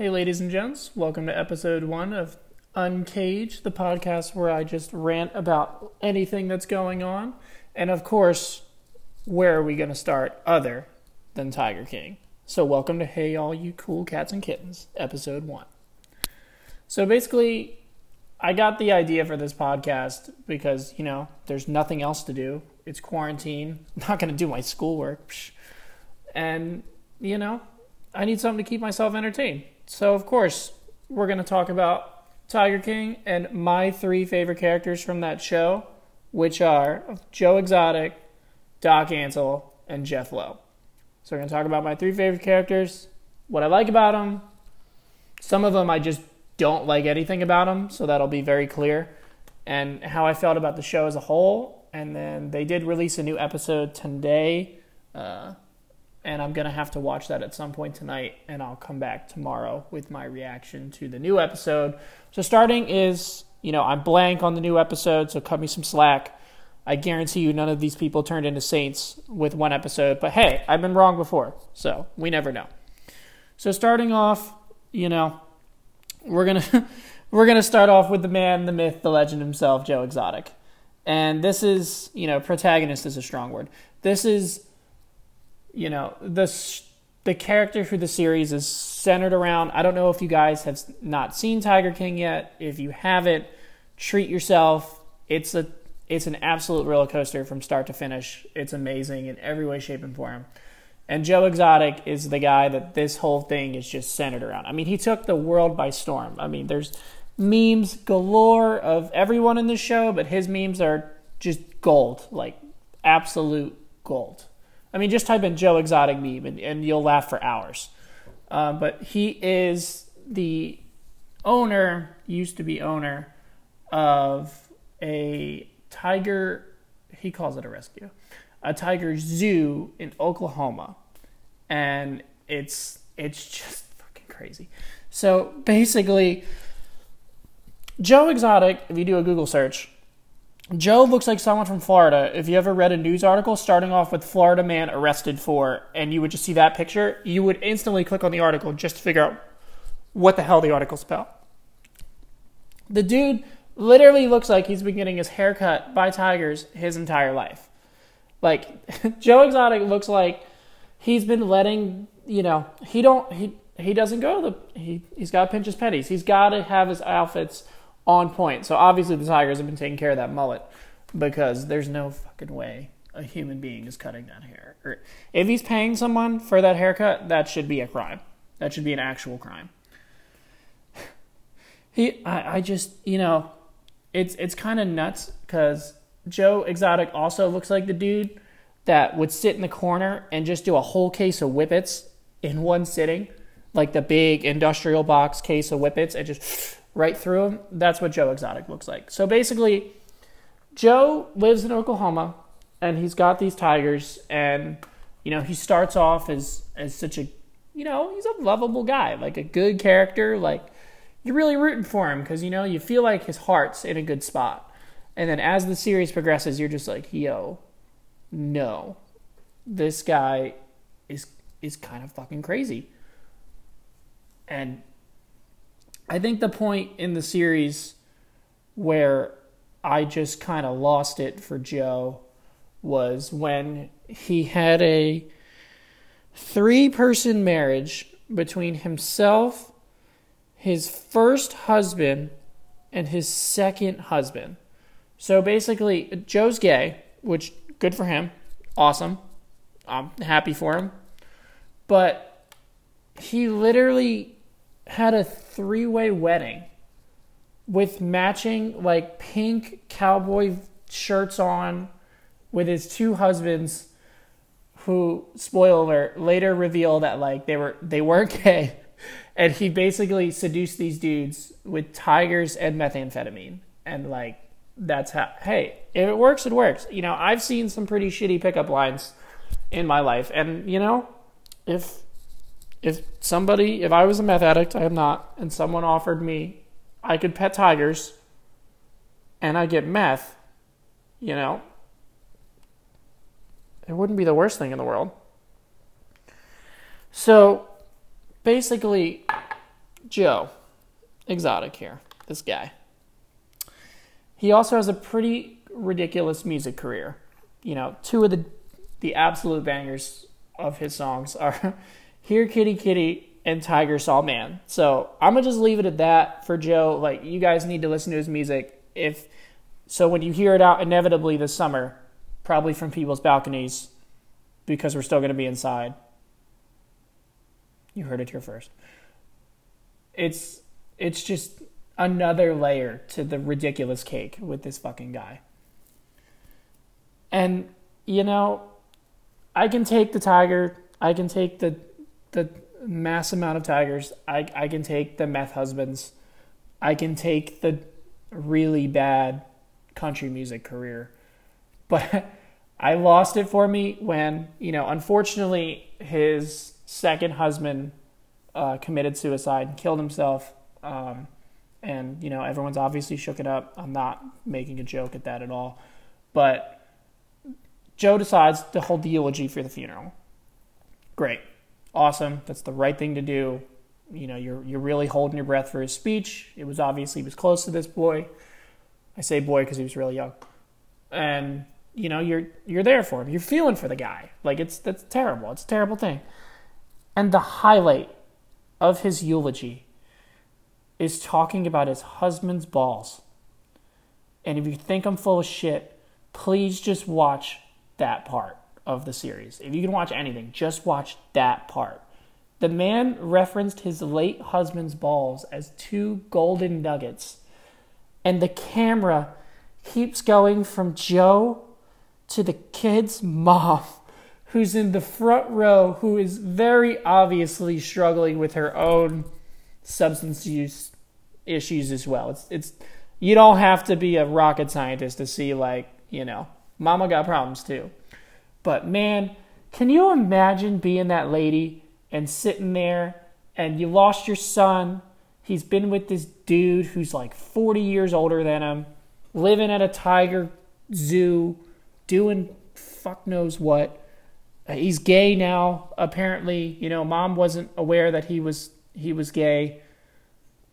Hey, ladies and gents, welcome to episode one of Uncaged, the podcast where I just rant about anything that's going on. And of course, where are we going to start other than Tiger King? So, welcome to Hey, All You Cool Cats and Kittens, episode one. So, basically, I got the idea for this podcast because, you know, there's nothing else to do. It's quarantine. I'm not going to do my schoolwork. And, you know, I need something to keep myself entertained. So, of course, we're going to talk about Tiger King and my three favorite characters from that show, which are Joe Exotic, Doc Antle, and Jeff Lowe. So, we're going to talk about my three favorite characters, what I like about them. Some of them I just don't like anything about them, so that'll be very clear. And how I felt about the show as a whole. And then they did release a new episode today. Uh, and I'm gonna have to watch that at some point tonight, and I'll come back tomorrow with my reaction to the new episode. So starting is, you know, I'm blank on the new episode, so cut me some slack. I guarantee you, none of these people turned into saints with one episode. But hey, I've been wrong before, so we never know. So starting off, you know, we're gonna we're gonna start off with the man, the myth, the legend himself, Joe Exotic, and this is, you know, protagonist is a strong word. This is you know the the character for the series is centered around. I don't know if you guys have not seen Tiger King yet. If you haven't, treat yourself. It's a it's an absolute roller coaster from start to finish. It's amazing in every way, shape, and form. And Joe Exotic is the guy that this whole thing is just centered around. I mean, he took the world by storm. I mean, there's memes galore of everyone in the show, but his memes are just gold, like absolute gold. I mean, just type in Joe Exotic meme and, and you'll laugh for hours. Uh, but he is the owner, used to be owner of a tiger, he calls it a rescue, a tiger zoo in Oklahoma. And it's it's just fucking crazy. So basically, Joe Exotic, if you do a Google search, Joe looks like someone from Florida. If you ever read a news article starting off with Florida man arrested for, and you would just see that picture, you would instantly click on the article just to figure out what the hell the article's about. The dude literally looks like he's been getting his hair cut by tigers his entire life. Like Joe Exotic looks like he's been letting you know he don't he he doesn't go to the he he's got to pinch his pennies. He's got to have his outfits on point. So obviously the Tigers have been taking care of that mullet because there's no fucking way a human being is cutting that hair. If he's paying someone for that haircut, that should be a crime. That should be an actual crime. He, I, I just, you know, it's it's kind of nuts because Joe Exotic also looks like the dude that would sit in the corner and just do a whole case of whippets in one sitting, like the big industrial box case of whippets, and just right through him. That's what Joe Exotic looks like. So basically, Joe lives in Oklahoma and he's got these tigers and you know, he starts off as as such a you know, he's a lovable guy, like a good character, like you're really rooting for him because you know, you feel like his heart's in a good spot. And then as the series progresses, you're just like, "Yo, no. This guy is is kind of fucking crazy." And I think the point in the series where I just kind of lost it for Joe was when he had a three person marriage between himself, his first husband, and his second husband. So basically, Joe's gay, which good for him. Awesome. I'm happy for him. But he literally had a three way wedding with matching like pink cowboy shirts on with his two husbands who spoiler later reveal that like they were they weren't gay. And he basically seduced these dudes with tigers and methamphetamine. And like that's how hey if it works it works. You know i've seen some pretty shitty pickup lines in my life. And you know if if somebody, if I was a meth addict, I am not, and someone offered me, I could pet tigers and I get meth, you know, it wouldn't be the worst thing in the world. So basically, Joe Exotic here, this guy. He also has a pretty ridiculous music career. You know, two of the the absolute bangers of his songs are Here Kitty Kitty and Tiger Saw Man. So I'm gonna just leave it at that for Joe. Like you guys need to listen to his music. If so when you hear it out inevitably this summer, probably from people's balconies, because we're still gonna be inside. You heard it here first. It's it's just another layer to the ridiculous cake with this fucking guy. And you know, I can take the tiger, I can take the the mass amount of tigers, I I can take the meth husbands, I can take the really bad country music career. But I lost it for me when, you know, unfortunately his second husband uh, committed suicide, and killed himself. Um, and, you know, everyone's obviously shook it up. I'm not making a joke at that at all. But Joe decides to hold the eulogy for the funeral. Great. Awesome. That's the right thing to do. You know, you're, you're really holding your breath for his speech. It was obviously, he was close to this boy. I say boy because he was really young. And, you know, you're, you're there for him. You're feeling for the guy. Like, it's, that's terrible. It's a terrible thing. And the highlight of his eulogy is talking about his husband's balls. And if you think I'm full of shit, please just watch that part of the series. If you can watch anything, just watch that part. The man referenced his late husband's balls as two golden nuggets. And the camera keeps going from Joe to the kid's mom, who's in the front row, who is very obviously struggling with her own substance use issues as well. It's it's you don't have to be a rocket scientist to see like, you know, mama got problems too. But man, can you imagine being that lady and sitting there and you lost your son? He's been with this dude who's like 40 years older than him, living at a tiger zoo, doing fuck knows what. Uh, he's gay now, apparently. You know, mom wasn't aware that he was he was gay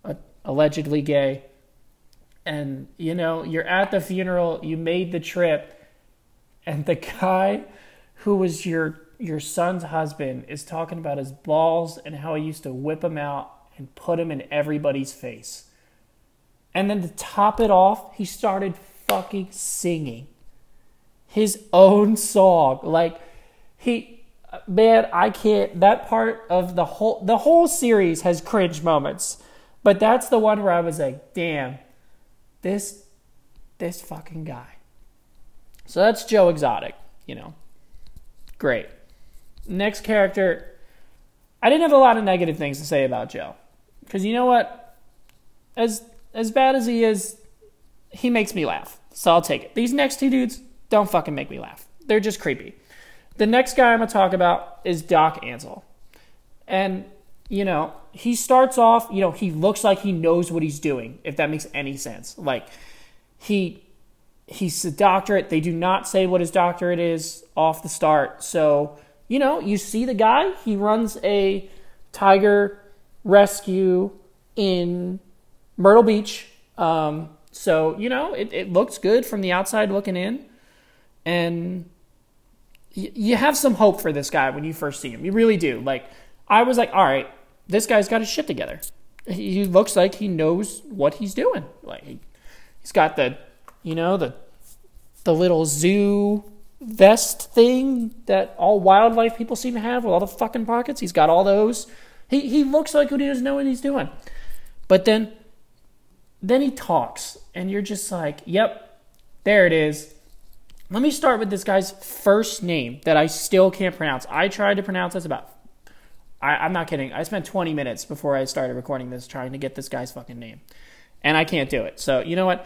uh, allegedly gay. And, you know, you're at the funeral, you made the trip, and the guy who was your your son's husband is talking about his balls and how he used to whip them out and put them in everybody's face. And then to top it off, he started fucking singing his own song. Like he man, I can't that part of the whole the whole series has cringe moments. But that's the one where I was like, damn, this this fucking guy. So that's Joe Exotic, you know. Great. Next character, I didn't have a lot of negative things to say about Joe. Because you know what? As as bad as he is, he makes me laugh. So I'll take it. These next two dudes don't fucking make me laugh. They're just creepy. The next guy I'm gonna talk about is Doc Antle. And you know, he starts off, you know, he looks like he knows what he's doing, if that makes any sense. Like he he's a doctorate. They do not say what his doctorate is off the start. So, you know, you see the guy, he runs a tiger rescue in Myrtle Beach. Um, so, you know, it, it looks good from the outside looking in. And you have some hope for this guy when you first see him. You really do. Like, I was like, all right, this guy's got his shit together. He looks like he knows what he's doing. Like he, has got the, you know, the the little zoo vest thing that all wildlife people seem to have with all the fucking pockets. He's got all those. He he looks like he doesn't know what he's doing. But then then he talks and you're just like, "Yep, there it is." Let me start with this guy's first name that I still can't pronounce. I tried to pronounce this about I, am not kidding. I spent 20 minutes before I started recording this trying to get this guy's fucking name, and I can't do it. So you know what?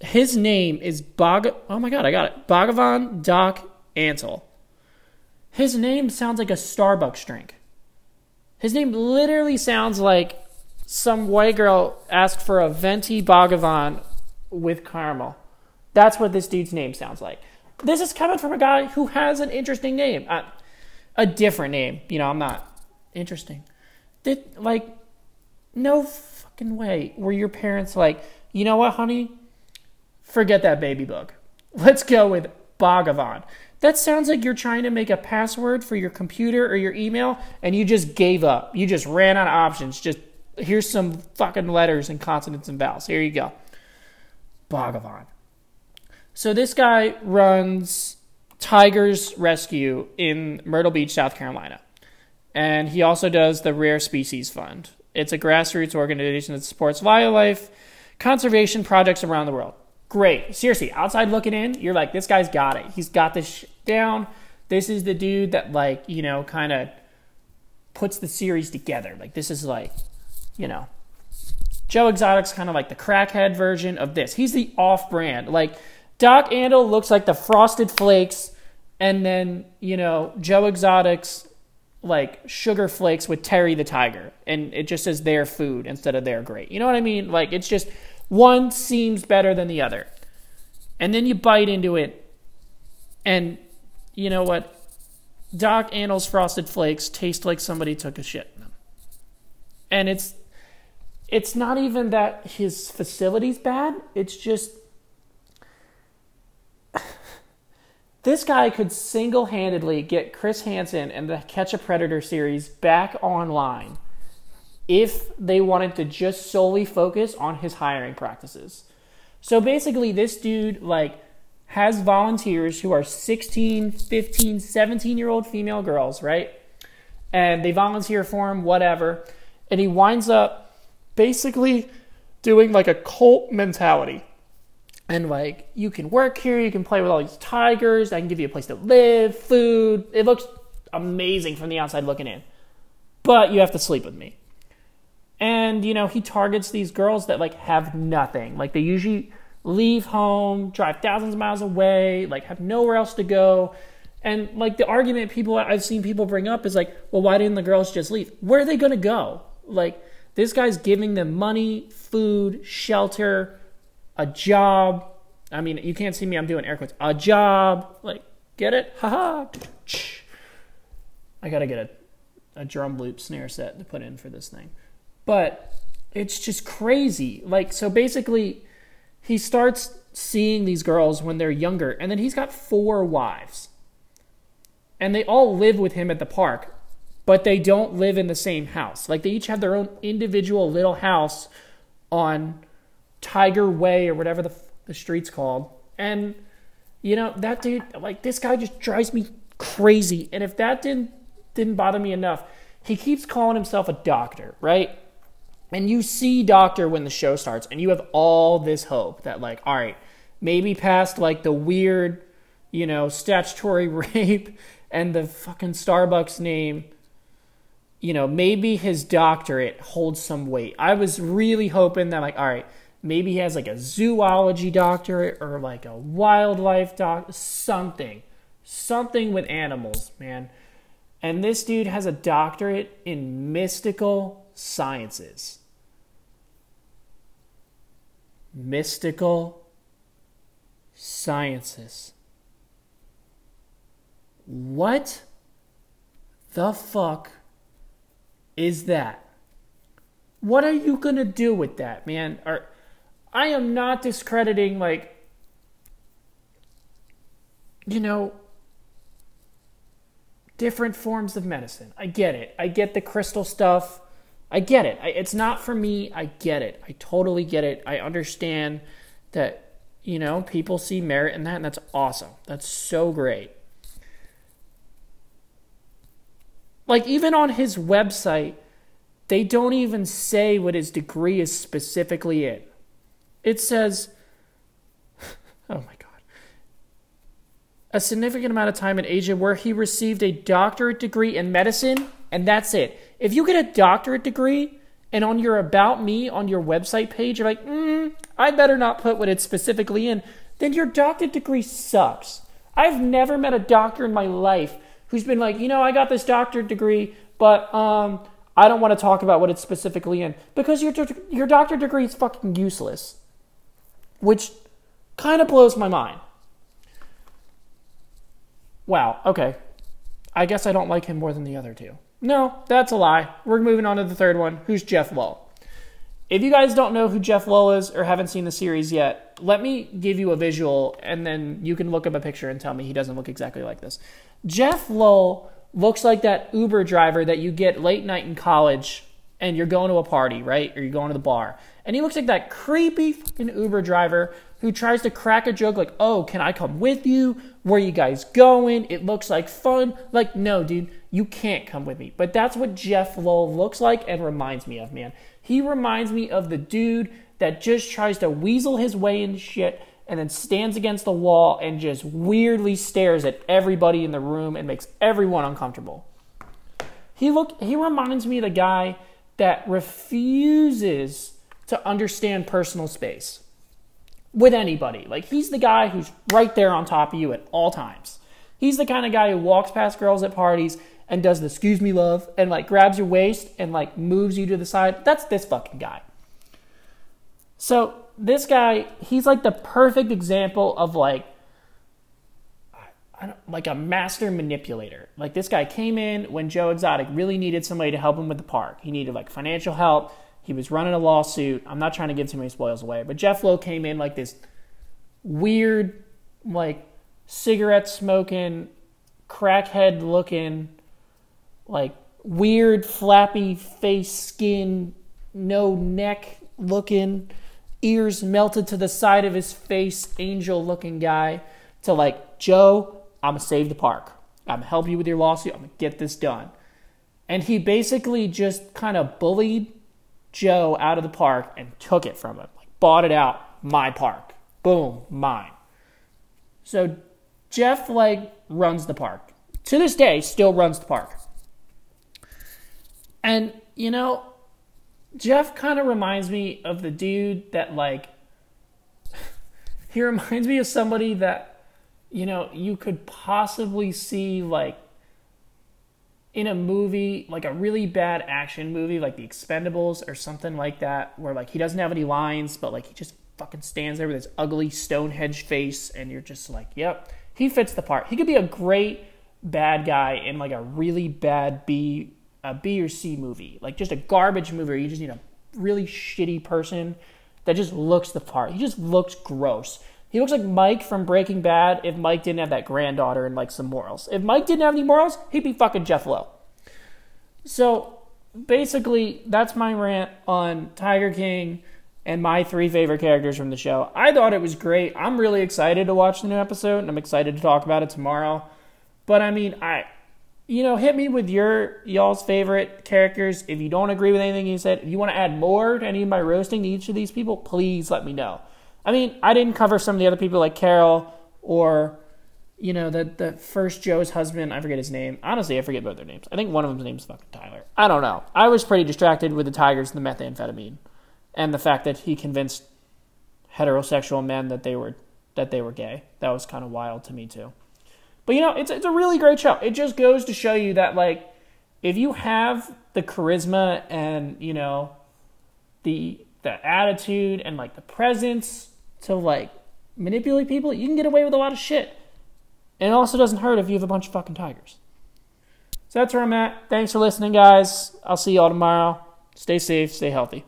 His name is Bog. Oh my god, I got it. Bhagavan Doc Antle. His name sounds like a Starbucks drink. His name literally sounds like some white girl asked for a venti Bhagavan with caramel. That's what this dude's name sounds like. This is coming from a guy who has an interesting name. Uh, a different name. You know, I'm not Interesting. Did like No fucking way. Were your parents like, you know what, honey? Forget that baby book. Let's go with Bhagavan. That sounds like you're trying to make a password for your computer or your email and you just gave up. You just ran out of options. Just here's some fucking letters and consonants and vowels. Here you go. Bhagavan. So this guy runs Tigers Rescue in Myrtle Beach, South Carolina. And he also does the Rare Species Fund. It's a grassroots organization that supports wildlife conservation projects around the world. Great. Seriously, outside looking in, you're like, this guy's got it. He's got this down. This is the dude that, like, you know, kind of puts the series together. Like, this is like, you know, Joe Exotic's kind of like the crackhead version of this. He's the off brand. Like, Doc Antle looks like the Frosted Flakes, and then, you know, Joe Exotic's like sugar flakes with Terry the Tiger, and it just says their food instead of their great. You know what I mean? Like, it's just one seems better than the other. And then you bite into it, and you know what? Doc Antle's Frosted Flakes taste like somebody took a shit in them. And it's it's not even that his facility's bad, it's just this guy could single-handedly get Chris Hansen and the Catch a Predator series back online if they wanted to just solely focus on his hiring practices. So basically, this dude, like, has volunteers who are 16, 15, 17 year old female girls, right? And they volunteer for him, whatever. And he winds up basically doing like a cult mentality. And like, you can work here, you can play with all these tigers, I can give you a place to live, food. It looks amazing from the outside looking in. But you have to sleep with me. And, you know, he targets these girls that like have nothing. Like they usually leave home, drive thousands of miles away, like have nowhere else to go. And like the argument people I've seen people bring up is like, well, why didn't the girls just leave? Where are they going to go? Like this guy's giving them money, food, shelter, a job. I mean, you can't see me. I'm doing air quotes. A job. Like, get it? Haha. I gotta get a, a drum loop snare set to put in for this thing. But it's just crazy. Like, so basically, he starts seeing these girls when they're younger, and then he's got four wives. And they all live with him at the park, but they don't live in the same house. Like, they each have their own individual little house on Tiger Way or whatever the, the street's called. And, you know, that dude, like, this guy just drives me crazy. And if that didn't, didn't bother me enough, he keeps calling himself a doctor, right? And you see Doctor when the show starts, and you have all this hope that, like, all right, maybe past like the weird, you know, statutory rape and the fucking Starbucks name, you know, maybe his doctorate holds some weight. I was really hoping that, like, all right, maybe he has like a zoology doctorate or like a wildlife doc, something, something with animals, man. And this dude has a doctorate in mystical sciences. Mystical sciences. What the fuck is that? What are you going to do with that, man? Are, I am not discrediting, like, you know, different forms of medicine. I get it. I get the crystal stuff. I get it. I, it's not for me. I get it. I totally get it. I understand that, you know, people see merit in that, and that's awesome. That's so great. Like, even on his website, they don't even say what his degree is specifically in. It says, oh my God, a significant amount of time in Asia where he received a doctorate degree in medicine, and that's it. If you get a doctorate degree and on your About Me on your website page, you're like, mm, I better not put what it's specifically in, then your doctorate degree sucks. I've never met a doctor in my life who's been like, you know, I got this doctorate degree, but um, I don't want to talk about what it's specifically in because your your doctorate degree is fucking useless, which kind of blows my mind. Wow. Okay. I guess I don't like him more than the other two. No, that's a lie. We're moving on to the third one. Who's Jeff Lowe? if you guys don't know who Jeff Lowe is or haven't seen the series yet, let me give you a visual and then you can look up a picture and tell me he doesn't look exactly like this. Jeff Lowe looks like that Uber driver that you get late night in college and you're going to a party, right? Or you're going to the bar. And he looks like that creepy fucking Uber driver who tries to crack a joke like, oh, can I come with you? Where you guys going? It looks like fun. Like, no, dude, you can't come with me. But that's what Jeff Lowell looks like and reminds me of, man. He reminds me of the dude that just tries to weasel his way in shit and then stands against the wall and just weirdly stares at everybody in the room and makes everyone uncomfortable. He look he reminds me of the guy that refuses to understand personal space with anybody. Like he's the guy who's right there on top of you at all times. He's the kind of guy who walks past girls at parties and does the excuse me love and like grabs your waist and like moves you to the side. That's this fucking guy. So this guy, he's like the perfect example of like like a master manipulator. Like this guy came in when Joe Exotic really needed somebody to help him with the park. He needed like financial help. He was running a lawsuit. I'm not trying to give too many spoils away, but Jeff Lowe came in like this weird, like cigarette smoking, crackhead looking, like weird flappy face skin, no neck looking, ears melted to the side of his face, angel looking guy to like, Joe, I'm gonna save the park. I'm gonna help you with your lawsuit. I'm gonna get this done. And he basically just kind of bullied Joe out of the park and took it from him. Like bought it out, my park. Boom, mine. So Jeff like runs the park. To this day, still runs the park. And you know, Jeff kind of reminds me of the dude that like he reminds me of somebody that you know, you could possibly see like in a movie, like a really bad action movie, like The Expendables or something like that, where like he doesn't have any lines, but like he just fucking stands there with his ugly Stonehenge face, and you're just like, yep, he fits the part. He could be a great bad guy in like a really bad B, a B or C movie, like just a garbage movie. Where you just need a really shitty person that just looks the part. He just looks gross. He looks like Mike from Breaking Bad if Mike didn't have that granddaughter and like some morals. If Mike didn't have any morals, he'd be fucking Jeff Lowe. So basically, that's my rant on Tiger King and my three favorite characters from the show. I thought it was great. I'm really excited to watch the new episode and I'm excited to talk about it tomorrow. But I mean, I you know, hit me with your y'all's favorite characters. If you don't agree with anything you said, if you want to add more to any of my roasting to each of these people, please let me know. I mean, I didn't cover some of the other people like Carol or you know the the first Joe's husband. I forget his name. Honestly, I forget both their names. I think one of them's name's fucking Tyler. I don't know. I was pretty distracted with the tigers and the methamphetamine, and the fact that he convinced heterosexual men that they were that they were gay. That was kind of wild to me too. But you know, it's it's a really great show. It just goes to show you that like if you have the charisma and you know the the attitude and like the presence to like manipulate people, you can get away with a lot of shit. And it also doesn't hurt if you have a bunch of fucking tigers. So that's where I'm at. Thanks for listening, guys. I'll see y'all tomorrow. Stay safe, stay healthy.